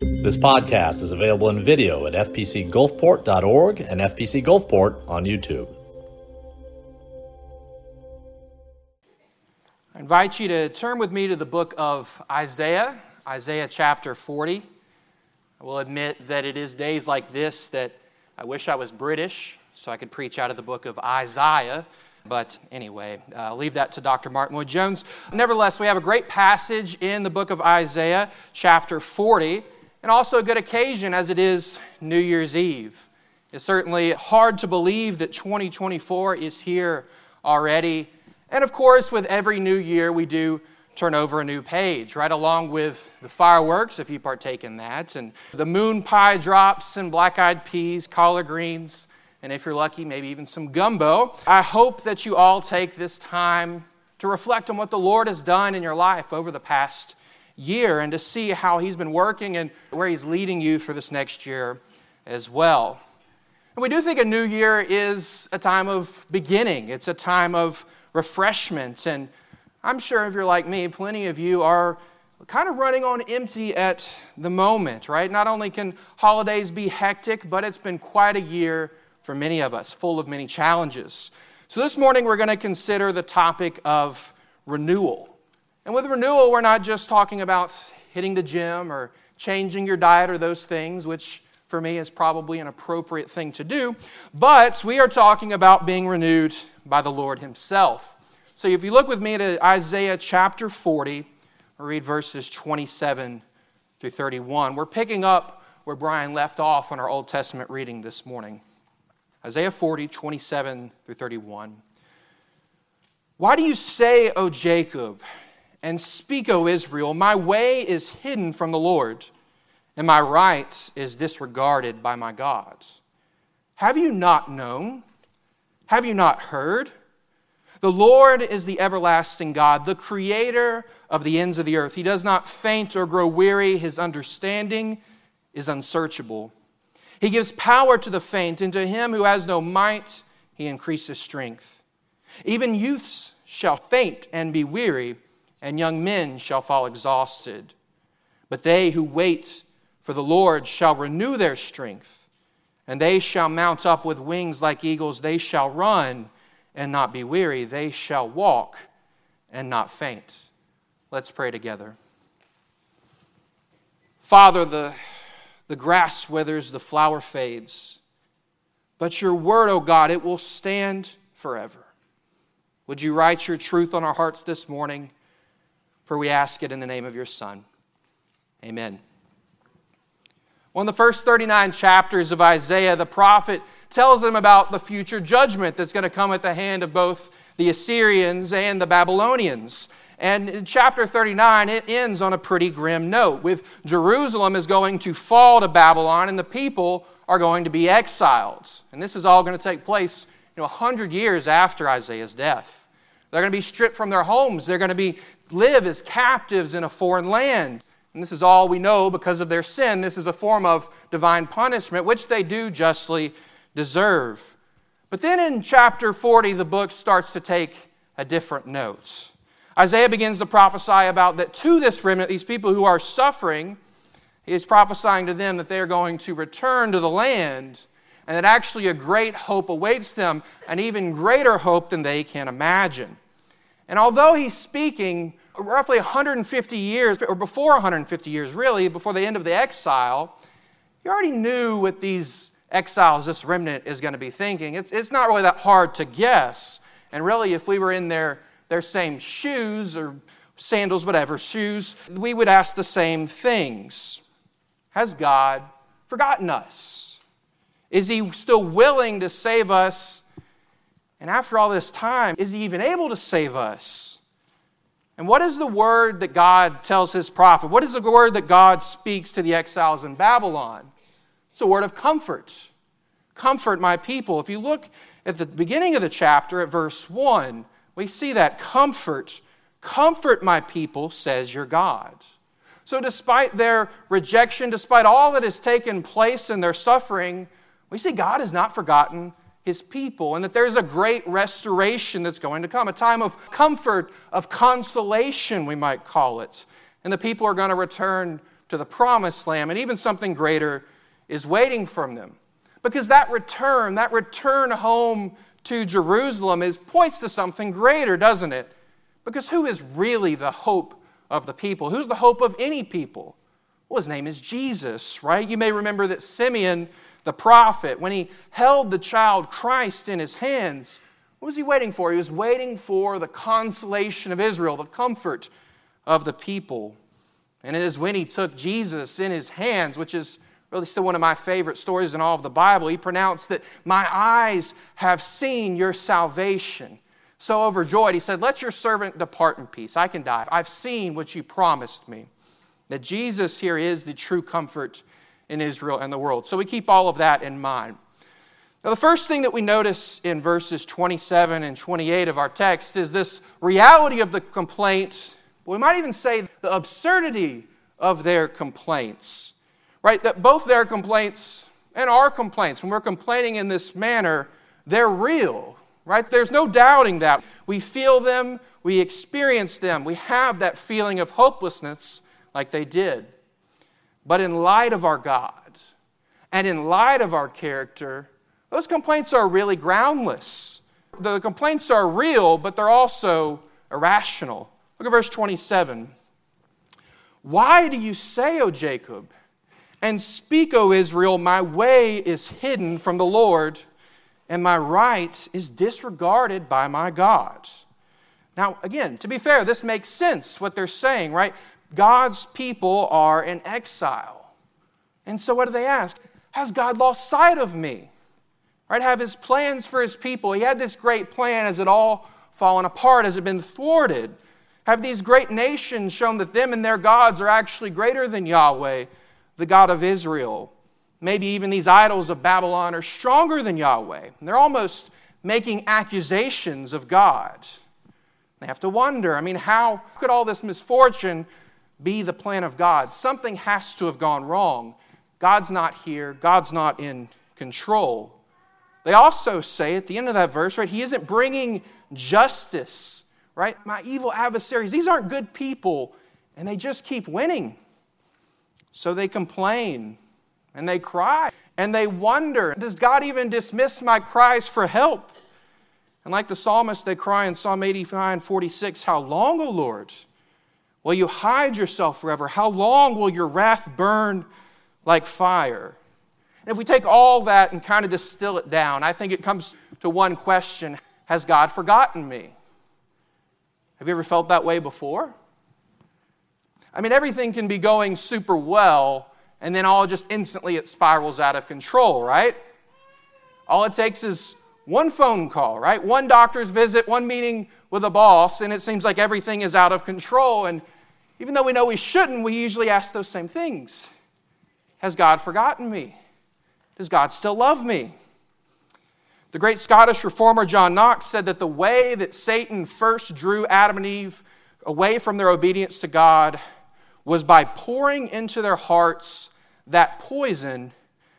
This podcast is available in video at fpcgulfport.org and FPC Gulfport on YouTube. I invite you to turn with me to the book of Isaiah, Isaiah chapter 40. I will admit that it is days like this that I wish I was British so I could preach out of the book of Isaiah. But anyway, uh, leave that to Dr. Martyn Lloyd-Jones. Nevertheless, we have a great passage in the book of Isaiah, chapter 40, and also a good occasion as it is New Year's Eve. It's certainly hard to believe that 2024 is here already. And of course, with every new year, we do turn over a new page, right along with the fireworks, if you partake in that, and the moon pie drops and black eyed peas, collard greens and if you're lucky, maybe even some gumbo. I hope that you all take this time to reflect on what the Lord has done in your life over the past year and to see how He's been working and where He's leading you for this next year as well. And we do think a new year is a time of beginning, it's a time of refreshment. And I'm sure if you're like me, plenty of you are kind of running on empty at the moment, right? Not only can holidays be hectic, but it's been quite a year for many of us, full of many challenges. So, this morning we're going to consider the topic of renewal. And with renewal, we're not just talking about hitting the gym or changing your diet or those things, which for me is probably an appropriate thing to do, but we are talking about being renewed by the Lord Himself. So, if you look with me to Isaiah chapter 40, I'll read verses 27 through 31. We're picking up where Brian left off on our Old Testament reading this morning. Isaiah 40, 27 through 31. Why do you say, O Jacob, and speak, O Israel, my way is hidden from the Lord, and my right is disregarded by my gods? Have you not known? Have you not heard? The Lord is the everlasting God, the creator of the ends of the earth. He does not faint or grow weary, his understanding is unsearchable. He gives power to the faint, and to him who has no might, he increases strength. Even youths shall faint and be weary, and young men shall fall exhausted. But they who wait for the Lord shall renew their strength, and they shall mount up with wings like eagles. They shall run and not be weary, they shall walk and not faint. Let's pray together. Father, the the grass withers, the flower fades. But your word, O oh God, it will stand forever. Would you write your truth on our hearts this morning? For we ask it in the name of your Son. Amen. Well, in the first 39 chapters of Isaiah, the prophet tells them about the future judgment that's going to come at the hand of both the Assyrians and the Babylonians. And in chapter 39, it ends on a pretty grim note with Jerusalem is going to fall to Babylon and the people are going to be exiled. And this is all going to take place you know, 100 years after Isaiah's death. They're going to be stripped from their homes. They're going to be live as captives in a foreign land. And this is all we know because of their sin. This is a form of divine punishment, which they do justly deserve. But then in chapter 40, the book starts to take a different note. Isaiah begins to prophesy about that to this remnant, these people who are suffering, he is prophesying to them that they are going to return to the land and that actually a great hope awaits them, an even greater hope than they can imagine. And although he's speaking roughly 150 years, or before 150 years, really, before the end of the exile, you already knew what these exiles, this remnant, is going to be thinking. It's, it's not really that hard to guess. And really, if we were in their their same shoes or sandals, whatever, shoes, we would ask the same things. Has God forgotten us? Is He still willing to save us? And after all this time, is He even able to save us? And what is the word that God tells His prophet? What is the word that God speaks to the exiles in Babylon? It's a word of comfort. Comfort my people. If you look at the beginning of the chapter at verse 1, we see that comfort. Comfort my people, says your God. So, despite their rejection, despite all that has taken place in their suffering, we see God has not forgotten his people and that there's a great restoration that's going to come, a time of comfort, of consolation, we might call it. And the people are going to return to the promised land, and even something greater is waiting from them. Because that return, that return home to Jerusalem, is, points to something greater, doesn't it? Because who is really the hope of the people? Who's the hope of any people? Well, his name is Jesus, right? You may remember that Simeon, the prophet, when he held the child Christ in his hands, what was he waiting for? He was waiting for the consolation of Israel, the comfort of the people. And it is when he took Jesus in his hands, which is really still one of my favorite stories in all of the Bible, he pronounced that, My eyes have seen your salvation. So overjoyed, he said, Let your servant depart in peace. I can die. I've seen what you promised me. That Jesus here is the true comfort in Israel and the world. So we keep all of that in mind. Now, the first thing that we notice in verses 27 and 28 of our text is this reality of the complaint. We might even say the absurdity of their complaints, right? That both their complaints and our complaints, when we're complaining in this manner, they're real, right? There's no doubting that. We feel them, we experience them, we have that feeling of hopelessness like they did. But in light of our God and in light of our character, those complaints are really groundless. The complaints are real, but they're also irrational. Look at verse 27. Why do you say, O Jacob, and speak, O Israel, my way is hidden from the Lord, and my right is disregarded by my God? Now, again, to be fair, this makes sense what they're saying, right? God's people are in exile. And so what do they ask? Has God lost sight of me? right? Have his plans for his people. He had this great plan. Has it all fallen apart? Has it been thwarted? Have these great nations shown that them and their gods are actually greater than Yahweh, the God of Israel? Maybe even these idols of Babylon are stronger than Yahweh. They're almost making accusations of God. They have to wonder I mean, how could all this misfortune be the plan of God? Something has to have gone wrong. God's not here, God's not in control. They also say at the end of that verse, right, he isn't bringing justice, right? My evil adversaries, these aren't good people, and they just keep winning. So they complain and they cry and they wonder Does God even dismiss my cries for help? And like the psalmist, they cry in Psalm 85 46, How long, O Lord? Will you hide yourself forever? How long will your wrath burn like fire? And if we take all that and kind of distill it down, I think it comes to one question Has God forgotten me? Have you ever felt that way before? I mean, everything can be going super well, and then all just instantly it spirals out of control, right? All it takes is one phone call, right? One doctor's visit, one meeting with a boss, and it seems like everything is out of control. And even though we know we shouldn't, we usually ask those same things Has God forgotten me? Does God still love me? The great Scottish reformer John Knox said that the way that Satan first drew Adam and Eve away from their obedience to God was by pouring into their hearts that poison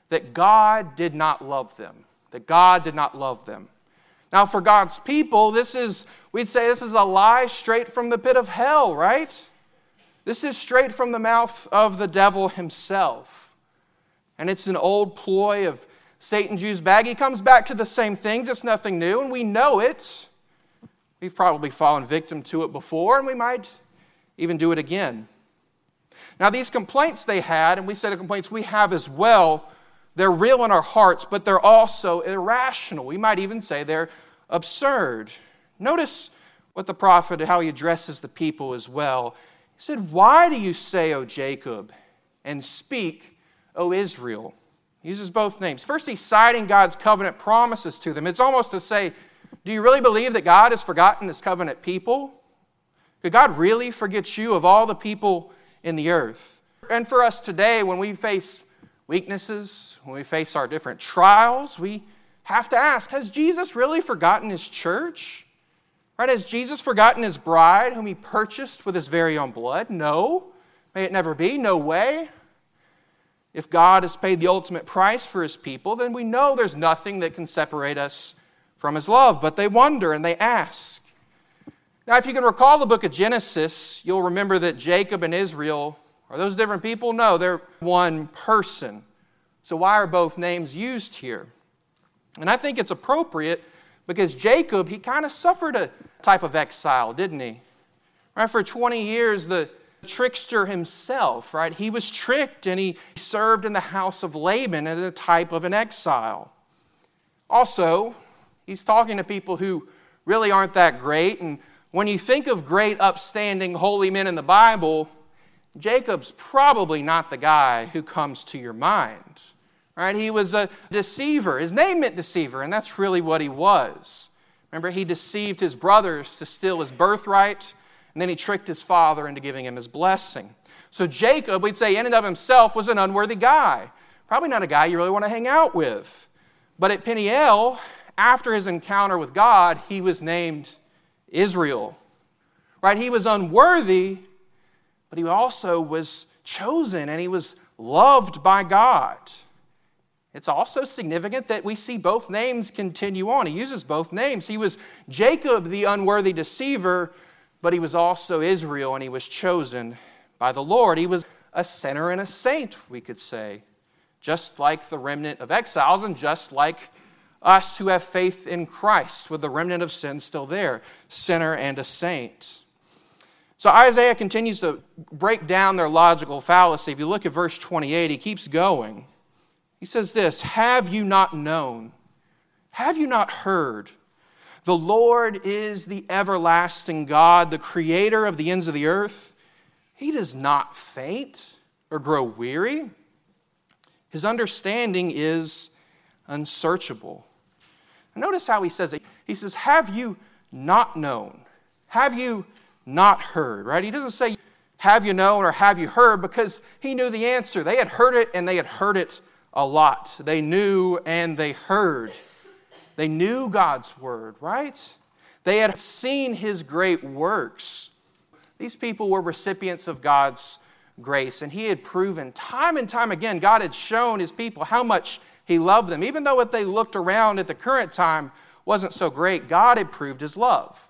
that God did not love them. That God did not love them. Now, for God's people, this is, we'd say this is a lie straight from the pit of hell, right? This is straight from the mouth of the devil himself and it's an old ploy of Satan Jew's bag. He comes back to the same things. It's nothing new, and we know it. We've probably fallen victim to it before, and we might even do it again. Now, these complaints they had, and we say the complaints we have as well, they're real in our hearts, but they're also irrational. We might even say they're absurd. Notice what the prophet, how he addresses the people as well. He said, Why do you say, O Jacob, and speak, O Israel. He uses both names. First, he's citing God's covenant promises to them. It's almost to say, Do you really believe that God has forgotten his covenant people? Could God really forget you of all the people in the earth? And for us today, when we face weaknesses, when we face our different trials, we have to ask Has Jesus really forgotten his church? Right? Has Jesus forgotten his bride, whom he purchased with his very own blood? No. May it never be. No way. If God has paid the ultimate price for his people, then we know there's nothing that can separate us from his love. But they wonder and they ask. Now, if you can recall the book of Genesis, you'll remember that Jacob and Israel Are those different people? No, they're one person. So, why are both names used here? And I think it's appropriate because Jacob, he kind of suffered a type of exile, didn't he? Right? For 20 years, the trickster himself, right? He was tricked and he served in the house of Laban as a type of an exile. Also, he's talking to people who really aren't that great. And when you think of great, upstanding, holy men in the Bible, Jacob's probably not the guy who comes to your mind. Right? He was a deceiver. His name meant deceiver, and that's really what he was. Remember, he deceived his brothers to steal his birthright, and then he tricked his father into giving him his blessing. So Jacob, we'd say, in and of himself, was an unworthy guy. Probably not a guy you really want to hang out with. But at Peniel, after his encounter with God, he was named Israel. Right? He was unworthy, but he also was chosen and he was loved by God. It's also significant that we see both names continue on. He uses both names. He was Jacob, the unworthy deceiver, but he was also Israel, and he was chosen by the Lord. He was a sinner and a saint, we could say, just like the remnant of exiles, and just like us who have faith in Christ, with the remnant of sin still there, sinner and a saint. So Isaiah continues to break down their logical fallacy. If you look at verse 28, he keeps going. He says this Have you not known? Have you not heard? The Lord is the everlasting God, the creator of the ends of the earth. He does not faint or grow weary. His understanding is unsearchable. Notice how he says it. He says, Have you not known? Have you not heard? Right? He doesn't say, Have you known or have you heard? because he knew the answer. They had heard it and they had heard it a lot. They knew and they heard. They knew God's word, right? They had seen his great works. These people were recipients of God's grace, and he had proven time and time again, God had shown his people how much he loved them. Even though what they looked around at the current time wasn't so great, God had proved his love.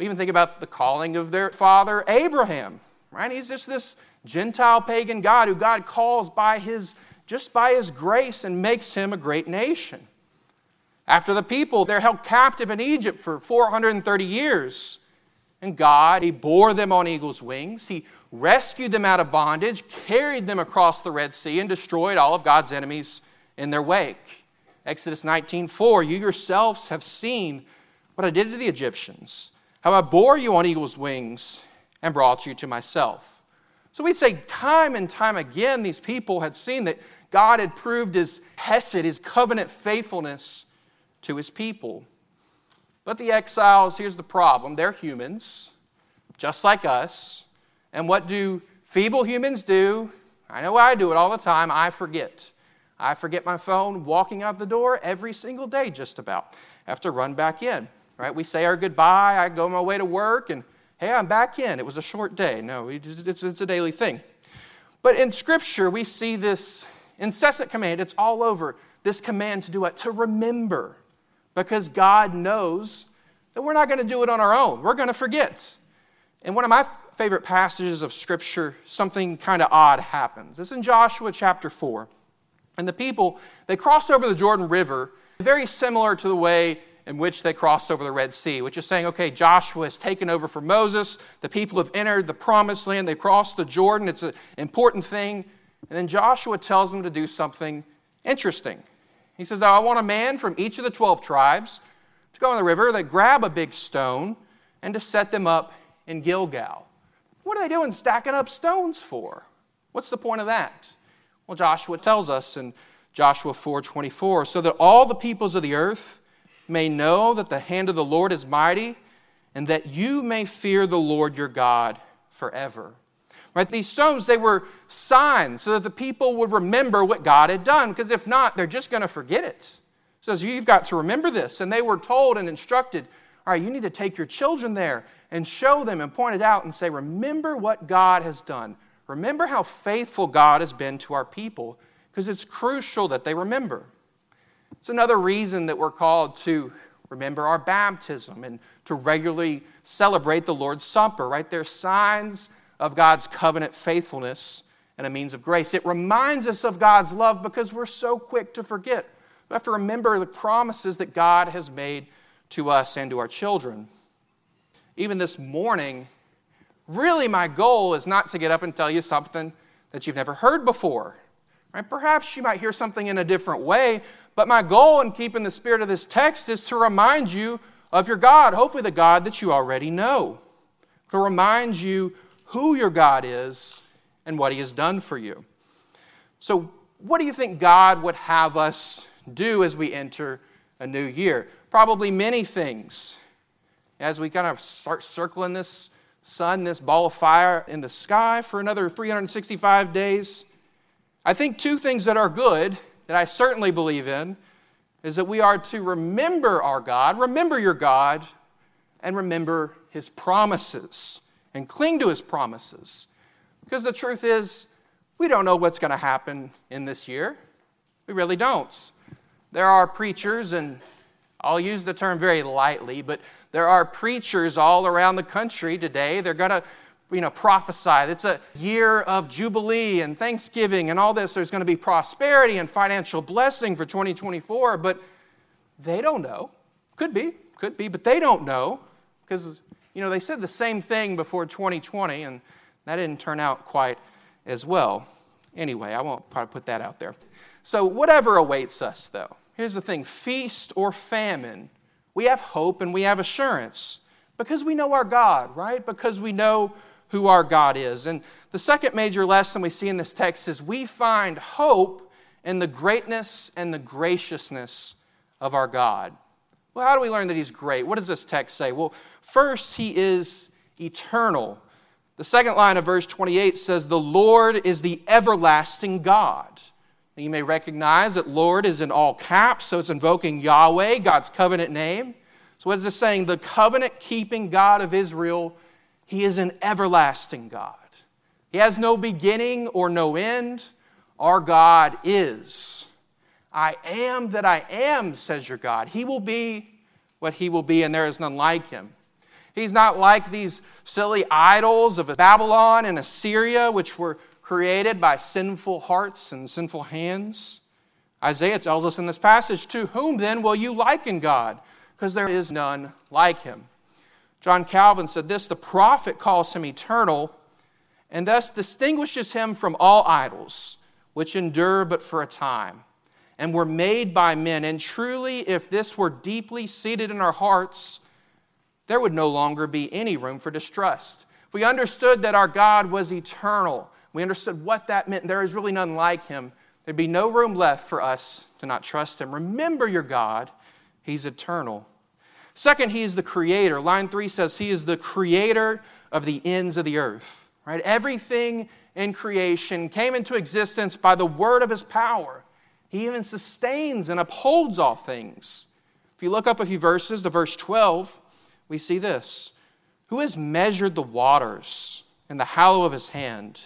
We even think about the calling of their father Abraham, right? He's just this Gentile pagan God who God calls by his just by his grace and makes him a great nation. After the people, they're held captive in Egypt for 430 years. And God, He bore them on eagle's wings. He rescued them out of bondage, carried them across the Red Sea, and destroyed all of God's enemies in their wake. Exodus 19:4, you yourselves have seen what I did to the Egyptians, how I bore you on eagle's wings and brought you to myself. So we'd say time and time again, these people had seen that God had proved his hesed, his covenant faithfulness to his people. But the exiles, here's the problem they're humans, just like us. And what do feeble humans do? I know I do it all the time. I forget. I forget my phone walking out the door every single day, just about. I have to run back in. Right? We say our goodbye. I go my way to work, and hey, I'm back in. It was a short day. No, it's, it's a daily thing. But in Scripture, we see this incessant command. It's all over. This command to do what? To remember because God knows that we're not going to do it on our own. We're going to forget. And one of my favorite passages of Scripture, something kind of odd happens. It's in Joshua chapter 4. And the people, they cross over the Jordan River, very similar to the way in which they crossed over the Red Sea, which is saying, okay, Joshua has taken over for Moses. The people have entered the promised land. They crossed the Jordan. It's an important thing. And then Joshua tells them to do something interesting. He says, I want a man from each of the 12 tribes to go in the river, they grab a big stone, and to set them up in Gilgal. What are they doing stacking up stones for? What's the point of that? Well, Joshua tells us in Joshua 4:24, so that all the peoples of the earth may know that the hand of the Lord is mighty, and that you may fear the Lord your God forever. Right? These stones, they were signs so that the people would remember what God had done, because if not, they're just going to forget it. So you've got to remember this. And they were told and instructed, all right, you need to take your children there and show them and point it out and say, remember what God has done. Remember how faithful God has been to our people, because it's crucial that they remember. It's another reason that we're called to remember our baptism and to regularly celebrate the Lord's Supper, right? They're signs of God's covenant faithfulness and a means of grace. It reminds us of God's love because we're so quick to forget. We have to remember the promises that God has made to us and to our children. Even this morning, really my goal is not to get up and tell you something that you've never heard before. Right? Perhaps you might hear something in a different way, but my goal in keeping the spirit of this text is to remind you of your God, hopefully the God that you already know, to remind you who your God is and what He has done for you. So, what do you think God would have us do as we enter a new year? Probably many things. As we kind of start circling this sun, this ball of fire in the sky for another 365 days, I think two things that are good that I certainly believe in is that we are to remember our God, remember your God, and remember his promises and cling to his promises. Because the truth is, we don't know what's going to happen in this year. We really don't. There are preachers, and I'll use the term very lightly, but there are preachers all around the country today. They're going to you know, prophesy. It's a year of Jubilee and Thanksgiving and all this. There's going to be prosperity and financial blessing for 2024, but they don't know. Could be, could be, but they don't know because, you know, they said the same thing before 2020 and that didn't turn out quite as well. Anyway, I won't probably put that out there. So, whatever awaits us, though, here's the thing feast or famine, we have hope and we have assurance because we know our God, right? Because we know who our God is. And the second major lesson we see in this text is we find hope in the greatness and the graciousness of our God. Well, how do we learn that He's great? What does this text say? Well, first, He is eternal. The second line of verse 28 says, The Lord is the everlasting God. you may recognize that Lord is in all caps, so it's invoking Yahweh, God's covenant name. So, what is this saying? The covenant keeping God of Israel he is an everlasting God. He has no beginning or no end. Our God is. I am that I am, says your God. He will be what he will be, and there is none like him. He's not like these silly idols of Babylon and Assyria, which were created by sinful hearts and sinful hands. Isaiah tells us in this passage, To whom then will you liken God? Because there is none like him. John Calvin said this the prophet calls him eternal and thus distinguishes him from all idols, which endure but for a time and were made by men. And truly, if this were deeply seated in our hearts, there would no longer be any room for distrust. If we understood that our God was eternal, we understood what that meant, there is really none like him, there'd be no room left for us to not trust him. Remember your God, he's eternal. Second, he is the creator. Line three says he is the creator of the ends of the earth. Right? Everything in creation came into existence by the word of his power. He even sustains and upholds all things. If you look up a few verses to verse 12, we see this Who has measured the waters in the hollow of his hand,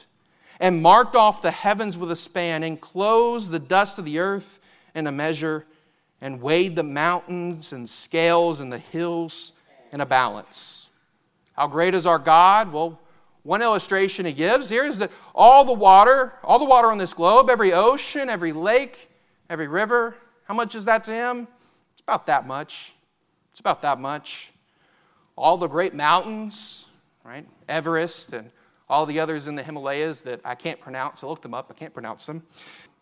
and marked off the heavens with a span, and closed the dust of the earth in a measure? And weighed the mountains and scales and the hills in a balance. How great is our God? Well, one illustration he gives here is that all the water, all the water on this globe, every ocean, every lake, every river, how much is that to him? It's about that much. It's about that much. All the great mountains, right? Everest and all the others in the Himalayas that I can't pronounce. I looked them up, I can't pronounce them.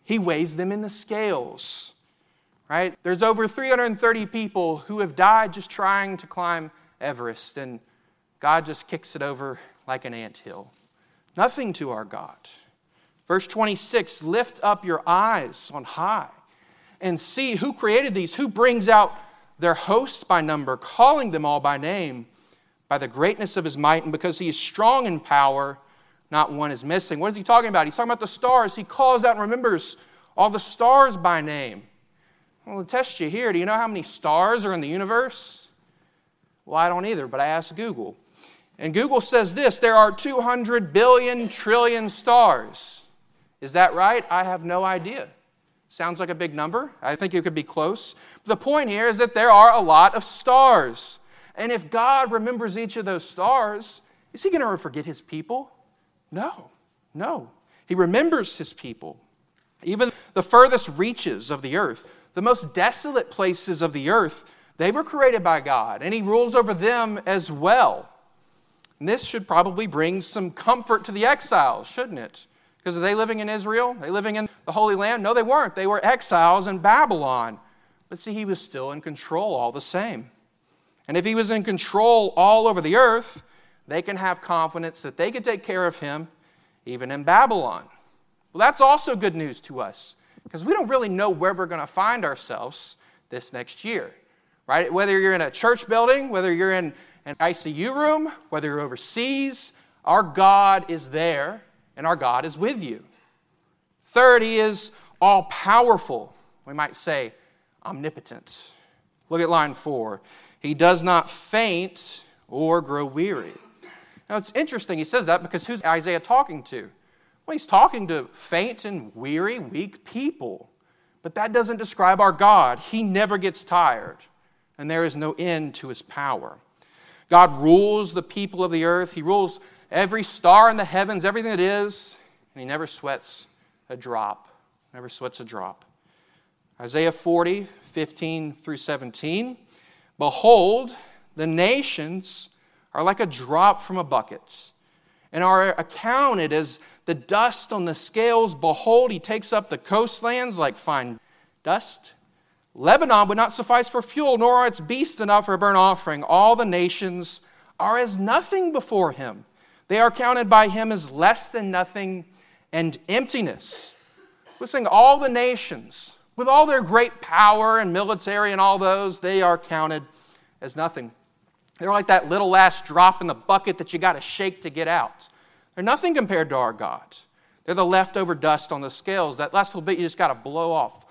He weighs them in the scales right? There's over 330 people who have died just trying to climb Everest, and God just kicks it over like an ant hill. Nothing to our God. Verse 26 Lift up your eyes on high and see who created these, who brings out their host by number, calling them all by name, by the greatness of his might, and because he is strong in power, not one is missing. What is he talking about? He's talking about the stars. He calls out and remembers all the stars by name. Well, to test you here, do you know how many stars are in the universe? Well, I don't either, but I asked Google. And Google says this there are 200 billion trillion stars. Is that right? I have no idea. Sounds like a big number. I think it could be close. But the point here is that there are a lot of stars. And if God remembers each of those stars, is He going to forget His people? No, no. He remembers his people. Even the furthest reaches of the earth, the most desolate places of the earth, they were created by God, and He rules over them as well. And this should probably bring some comfort to the exiles, shouldn't it? Because are they living in Israel? Are they living in the Holy Land? No, they weren't. They were exiles in Babylon. But see, He was still in control all the same. And if He was in control all over the earth, they can have confidence that they could take care of Him even in Babylon. Well, that's also good news to us because we don't really know where we're going to find ourselves this next year, right? Whether you're in a church building, whether you're in an ICU room, whether you're overseas, our God is there and our God is with you. Third, He is all powerful. We might say omnipotent. Look at line four. He does not faint or grow weary. Now it's interesting he says that because who's Isaiah talking to? Well, he's talking to faint and weary, weak people. But that doesn't describe our God. He never gets tired, and there is no end to his power. God rules the people of the earth, He rules every star in the heavens, everything that is, and He never sweats a drop. Never sweats a drop. Isaiah 40, 15 through 17. Behold, the nations are like a drop from a bucket and are accounted as the dust on the scales. Behold, he takes up the coastlands like fine dust. Lebanon would not suffice for fuel, nor are its beasts enough for a burnt offering. All the nations are as nothing before him. They are counted by him as less than nothing and emptiness. We're saying all the nations, with all their great power and military and all those, they are counted as nothing. They're like that little last drop in the bucket that you got to shake to get out. They're nothing compared to our God. They're the leftover dust on the scales. That last little bit you just got to blow off.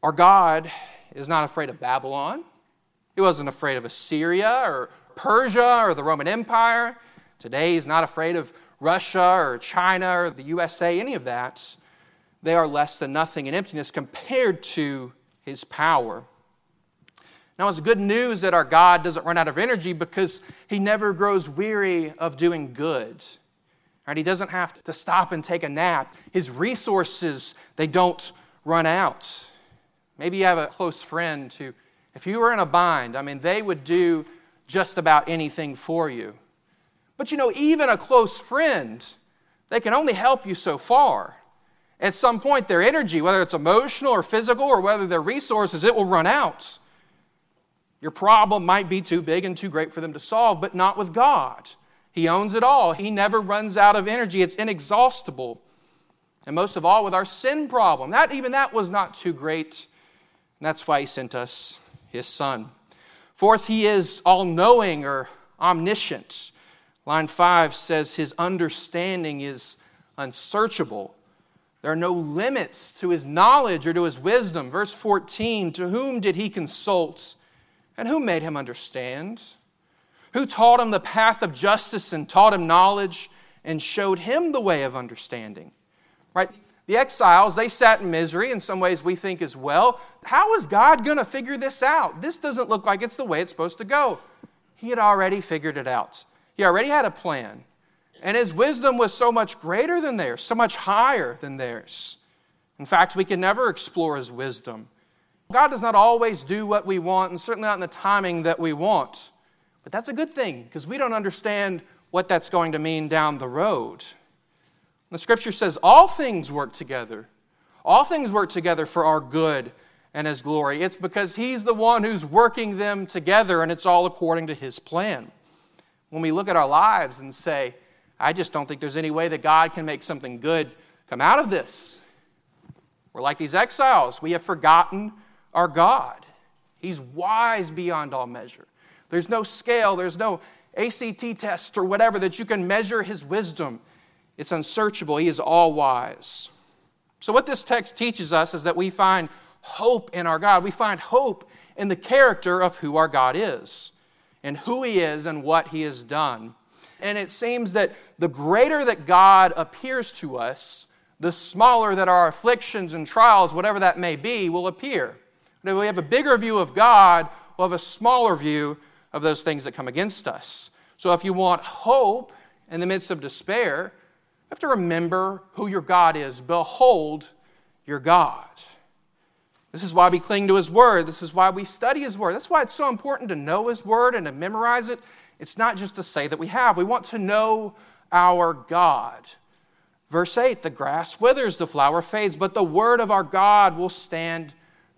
Our God is not afraid of Babylon. He wasn't afraid of Assyria or Persia or the Roman Empire. Today, he's not afraid of Russia or China or the USA, any of that. They are less than nothing in emptiness compared to his power. Now, it's good news that our God doesn't run out of energy because he never grows weary of doing good. Right? He doesn't have to stop and take a nap. His resources, they don't run out. Maybe you have a close friend who, if you were in a bind, I mean, they would do just about anything for you. But you know, even a close friend, they can only help you so far. At some point, their energy, whether it's emotional or physical or whether their resources, it will run out. Your problem might be too big and too great for them to solve, but not with God. He owns it all. He never runs out of energy. It's inexhaustible. And most of all, with our sin problem, that even that was not too great. And that's why he sent us his son. Fourth, he is all knowing or omniscient. Line 5 says his understanding is unsearchable. There are no limits to his knowledge or to his wisdom. Verse 14 To whom did he consult? And who made him understand? Who taught him the path of justice and taught him knowledge and showed him the way of understanding? Right? The exiles, they sat in misery in some ways we think as well. How is God going to figure this out? This doesn't look like it's the way it's supposed to go. He had already figured it out, he already had a plan. And his wisdom was so much greater than theirs, so much higher than theirs. In fact, we can never explore his wisdom God does not always do what we want, and certainly not in the timing that we want. But that's a good thing because we don't understand what that's going to mean down the road. The scripture says all things work together. All things work together for our good and his glory. It's because he's the one who's working them together and it's all according to his plan. When we look at our lives and say, I just don't think there's any way that God can make something good come out of this. We're like these exiles. We have forgotten our God. He's wise beyond all measure. There's no scale, there's no ACT test or whatever that you can measure his wisdom. It's unsearchable. He is all wise. So, what this text teaches us is that we find hope in our God. We find hope in the character of who our God is, and who He is, and what He has done. And it seems that the greater that God appears to us, the smaller that our afflictions and trials, whatever that may be, will appear. We have a bigger view of God, we'll have a smaller view of those things that come against us. So if you want hope in the midst of despair, you have to remember who your God is. Behold your God. This is why we cling to His Word. This is why we study His Word. That's why it's so important to know His Word and to memorize it. It's not just to say that we have, we want to know our God. Verse 8 the grass withers, the flower fades, but the Word of our God will stand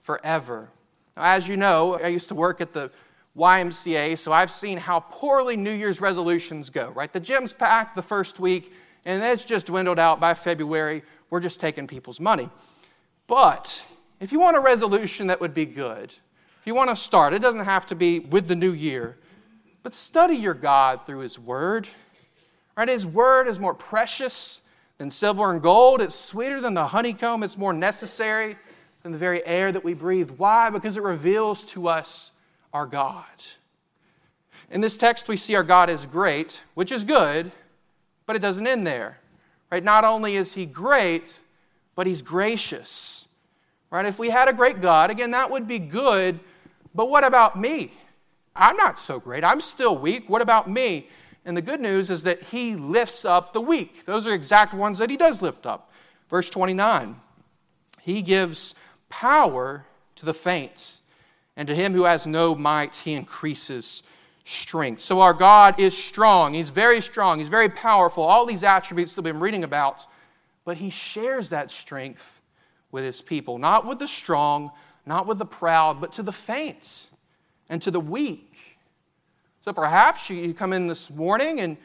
forever. Now, as you know, I used to work at the YMCA, so I've seen how poorly New Year's resolutions go, right? The gym's packed the first week, and it's just dwindled out by February. We're just taking people's money. But if you want a resolution that would be good, if you want to start, it doesn't have to be with the new year, but study your God through His Word. Right? His Word is more precious than silver and gold. It's sweeter than the honeycomb. It's more necessary than the very air that we breathe. Why? Because it reveals to us our God. In this text, we see our God is great, which is good, but it doesn't end there. Right? Not only is He great, but He's gracious. Right? If we had a great God, again, that would be good, but what about me? I'm not so great. I'm still weak. What about me? And the good news is that he lifts up the weak. Those are exact ones that he does lift up. Verse 29 He gives power to the faint, and to him who has no might, he increases strength. So our God is strong. He's very strong. He's very powerful. All these attributes that we've been reading about, but he shares that strength with his people, not with the strong, not with the proud, but to the faint and to the weak. So perhaps you come in this morning and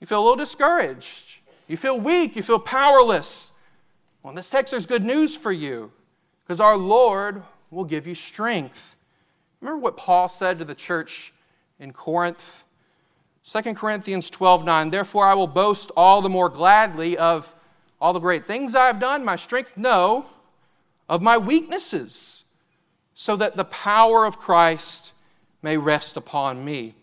you feel a little discouraged. You feel weak. You feel powerless. Well, in this text, there's good news for you because our Lord will give you strength. Remember what Paul said to the church in Corinth? 2 Corinthians 12 9. Therefore, I will boast all the more gladly of all the great things I have done, my strength, no, of my weaknesses, so that the power of Christ may rest upon me.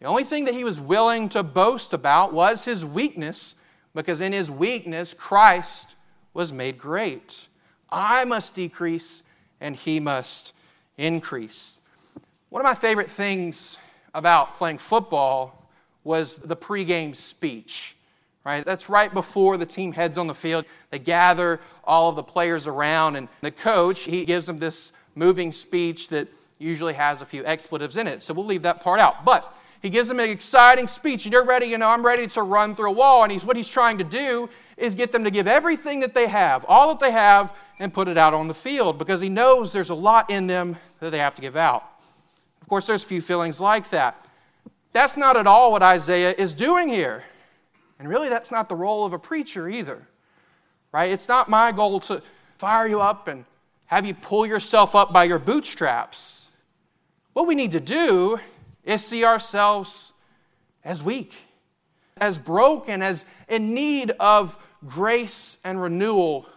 The only thing that he was willing to boast about was his weakness, because in his weakness, Christ was made great. I must decrease, and he must increase. One of my favorite things about playing football was the pregame speech right? That's right before the team heads on the field. They gather all of the players around, and the coach, he gives them this moving speech that usually has a few expletives in it. So we'll leave that part out. But he gives them an exciting speech, and you're ready, you know, I'm ready to run through a wall. And he's, what he's trying to do is get them to give everything that they have, all that they have, and put it out on the field because he knows there's a lot in them that they have to give out. Of course, there's few feelings like that. That's not at all what Isaiah is doing here. And really, that's not the role of a preacher either, right? It's not my goal to fire you up and have you pull yourself up by your bootstraps. What we need to do is see ourselves as weak, as broken, as in need of grace and renewal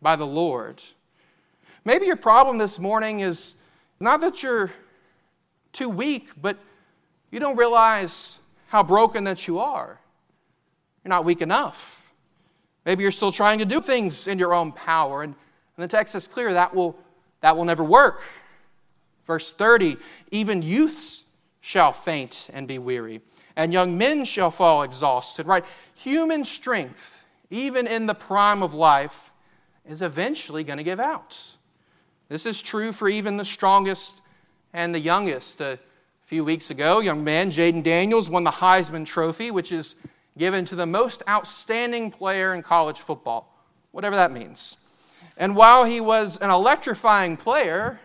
by the Lord. Maybe your problem this morning is not that you're too weak, but you don't realize how broken that you are. You're not weak enough. Maybe you're still trying to do things in your own power. And, and the text is clear that will, that will never work. Verse 30 even youths shall faint and be weary, and young men shall fall exhausted. Right? Human strength, even in the prime of life, is eventually going to give out. This is true for even the strongest and the youngest. A few weeks ago, young man Jayden Daniels won the Heisman Trophy, which is given to the most outstanding player in college football, whatever that means. And while he was an electrifying player,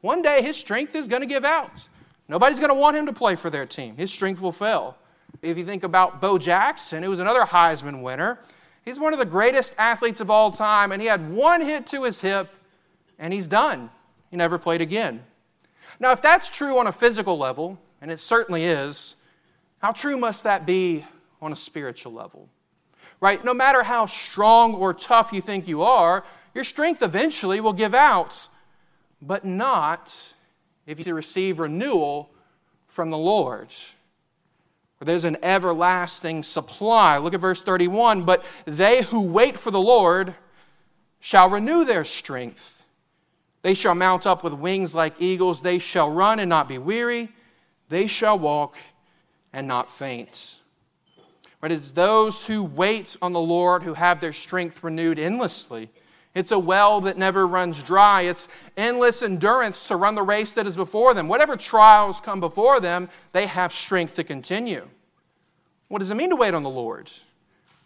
one day his strength is going to give out. Nobody's going to want him to play for their team. His strength will fail. If you think about Bo Jackson, who was another Heisman winner, he's one of the greatest athletes of all time, and he had one hit to his hip, and he's done. He never played again. Now, if that's true on a physical level, and it certainly is, how true must that be on a spiritual level. Right? No matter how strong or tough you think you are, your strength eventually will give out, but not if you receive renewal from the Lord. There's an everlasting supply. Look at verse 31. But they who wait for the Lord shall renew their strength. They shall mount up with wings like eagles. They shall run and not be weary. They shall walk and not faint. But it's those who wait on the Lord who have their strength renewed endlessly. It's a well that never runs dry. It's endless endurance to run the race that is before them. Whatever trials come before them, they have strength to continue. What does it mean to wait on the Lord?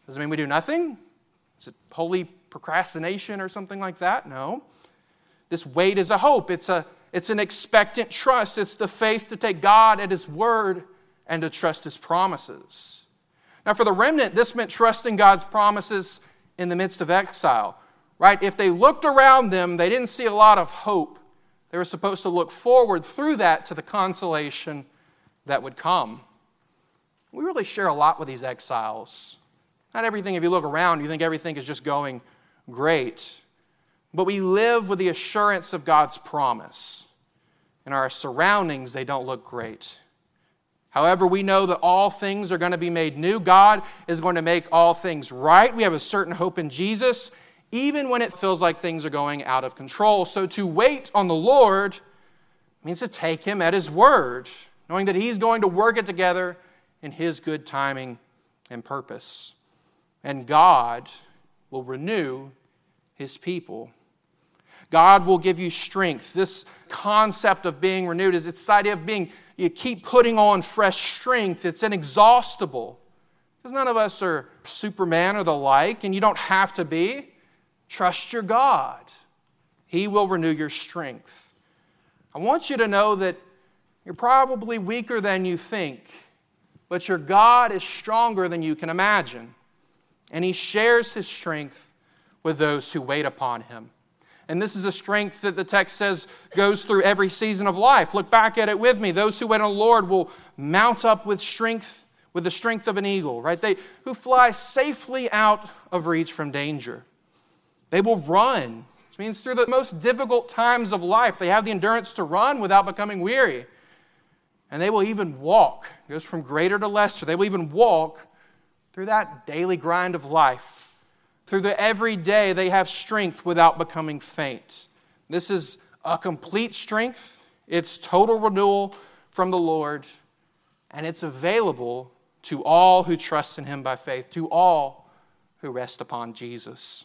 Does it mean we do nothing? Is it holy procrastination or something like that? No. This wait is a hope. It's, a, it's an expectant trust. It's the faith to take God at His word and to trust His promises. Now, for the remnant, this meant trusting God's promises in the midst of exile right? If they looked around them, they didn't see a lot of hope. They were supposed to look forward through that to the consolation that would come. We really share a lot with these exiles. Not everything, if you look around, you think everything is just going great. But we live with the assurance of God's promise. In our surroundings, they don't look great. However, we know that all things are going to be made new. God is going to make all things right. We have a certain hope in Jesus, even when it feels like things are going out of control. So to wait on the Lord means to take Him at His word, knowing that He's going to work it together in His good timing and purpose. And God will renew His people. God will give you strength. This concept of being renewed is it's the idea of being, you keep putting on fresh strength. It's inexhaustible. Because none of us are Superman or the like, and you don't have to be. Trust your God, He will renew your strength. I want you to know that you're probably weaker than you think, but your God is stronger than you can imagine, and He shares His strength with those who wait upon Him. And this is a strength that the text says goes through every season of life. Look back at it with me. Those who wait on the Lord will mount up with strength, with the strength of an eagle, right? They who fly safely out of reach from danger. They will run, which means through the most difficult times of life, they have the endurance to run without becoming weary. And they will even walk. It goes from greater to lesser. They will even walk through that daily grind of life. Through the everyday, they have strength without becoming faint. This is a complete strength, it's total renewal from the Lord, and it's available to all who trust in Him by faith, to all who rest upon Jesus.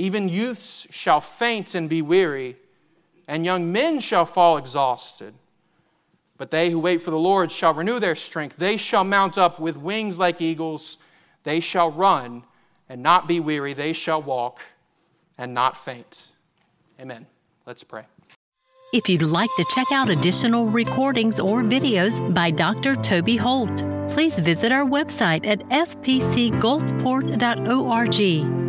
Even youths shall faint and be weary, and young men shall fall exhausted. But they who wait for the Lord shall renew their strength. They shall mount up with wings like eagles. They shall run and not be weary. They shall walk and not faint. Amen. Let's pray. If you'd like to check out additional recordings or videos by Dr. Toby Holt, please visit our website at fpcgulfport.org.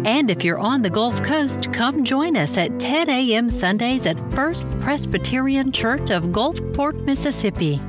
And if you're on the Gulf Coast, come join us at 10 a.m. Sundays at First Presbyterian Church of Gulfport, Mississippi.